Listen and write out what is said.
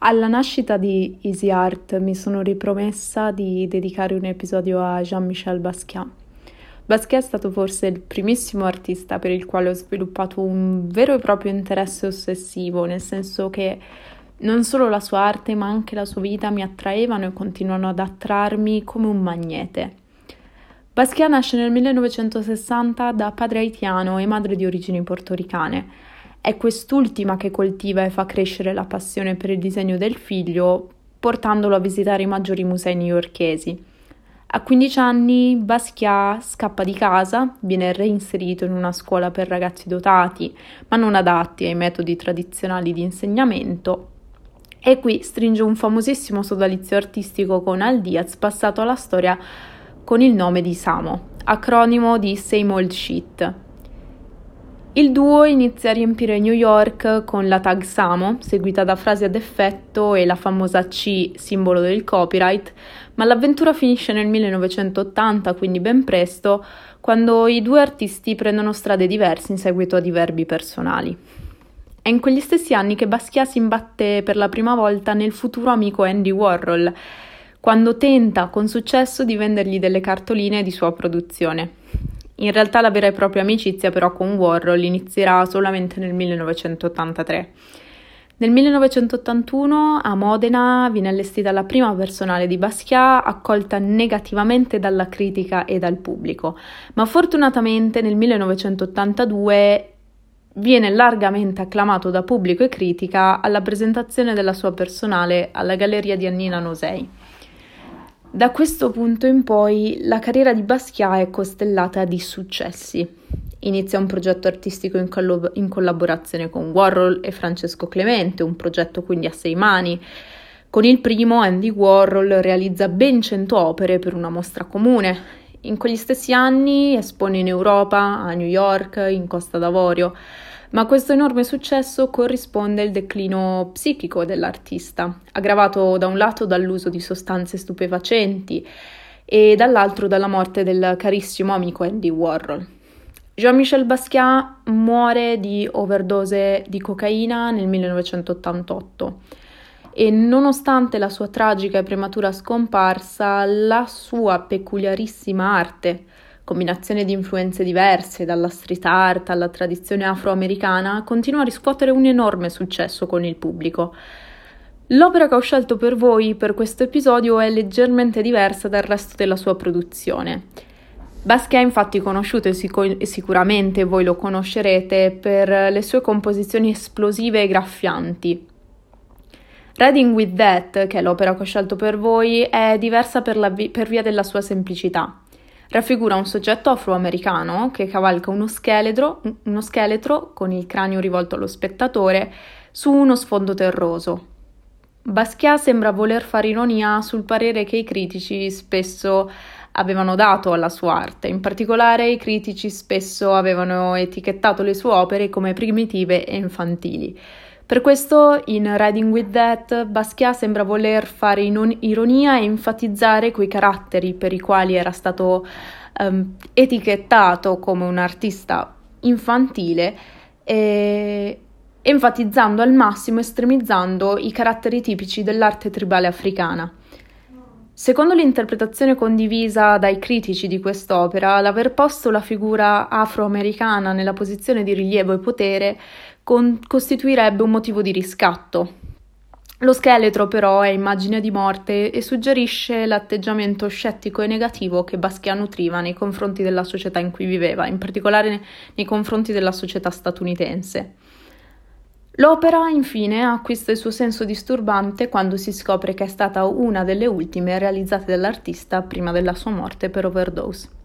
Alla nascita di Easy Art mi sono ripromessa di dedicare un episodio a Jean-Michel Basquiat. Basquiat è stato forse il primissimo artista per il quale ho sviluppato un vero e proprio interesse ossessivo, nel senso che non solo la sua arte ma anche la sua vita mi attraevano e continuano ad attrarmi come un magnete. Basquiat nasce nel 1960 da padre haitiano e madre di origini portoricane è quest'ultima che coltiva e fa crescere la passione per il disegno del figlio, portandolo a visitare i maggiori musei newyorkesi. A 15 anni Basquiat scappa di casa, viene reinserito in una scuola per ragazzi dotati, ma non adatti ai metodi tradizionali di insegnamento, e qui stringe un famosissimo sodalizio artistico con Al Diaz passato alla storia con il nome di Samo, acronimo di Same Old Shit, il duo inizia a riempire New York con la tag Samo, seguita da frasi ad effetto e la famosa C, simbolo del copyright, ma l'avventura finisce nel 1980, quindi ben presto, quando i due artisti prendono strade diverse in seguito a diverbi personali. È in quegli stessi anni che Basquiat si imbatte per la prima volta nel futuro amico Andy Warhol, quando tenta con successo di vendergli delle cartoline di sua produzione. In realtà la vera e propria amicizia però con Warhol inizierà solamente nel 1983. Nel 1981 a Modena viene allestita la prima personale di Basquiat, accolta negativamente dalla critica e dal pubblico, ma fortunatamente nel 1982 viene largamente acclamato da pubblico e critica alla presentazione della sua personale alla Galleria di Annina Nosei. Da questo punto in poi la carriera di Basquiat è costellata di successi. Inizia un progetto artistico in, collo- in, collaborazione con Warhol e Francesco Clemente, un progetto quindi a sei mani. Con il primo Andy Warhol realizza ben cento opere per una mostra comune. In quegli stessi anni espone in Europa, a New York, in Costa d'Avorio. Ma questo enorme successo corrisponde il declino psichico dell'artista, aggravato da un lato dall'uso di sostanze stupefacenti e dall'altro dalla morte del carissimo amico Andy Warhol. Jean-Michel Basquiat muore di overdose di cocaina nel 1988 e nonostante la sua tragica e prematura scomparsa, la sua peculiarissima arte combinazione di influenze diverse, dalla street art alla tradizione afroamericana, continua a riscuotere un enorme successo con il pubblico. L'opera che ho scelto per voi per questo episodio è leggermente diversa dal resto della sua produzione. Basquiat è infatti conosciuto e, sic- sicuramente voi lo conoscerete per le sue composizioni esplosive e graffianti. Reading with That, che è l'opera che ho scelto per voi, è diversa per, vi- per via della sua semplicità raffigura un soggetto afroamericano che cavalca uno scheletro, uno scheletro con il cranio rivolto allo spettatore su uno sfondo terroso. Basquiat sembra voler fare ironia sul parere che i critici spesso avevano dato alla sua arte, in particolare i critici spesso avevano etichettato le sue opere come primitive e infantili. Per questo in Riding with That Basquiat sembra voler fare ironia e enfatizzare quei caratteri per i quali era stato um, etichettato come un artista infantile, e, enfatizzando al massimo, estremizzando i caratteri tipici dell'arte tribale africana. Secondo l'interpretazione condivisa dai critici di quest'opera, l'aver posto la figura afroamericana nella posizione di rilievo e potere con- costituirebbe un motivo di riscatto. Lo scheletro però è immagine di morte e suggerisce l'atteggiamento scettico e negativo che Basquiat nutriva nei confronti della società in cui viveva, in particolare nei confronti della società statunitense. L'opera, infine, acquista il suo senso disturbante quando si scopre che è stata una delle ultime realizzate dall'artista prima della sua morte per overdose.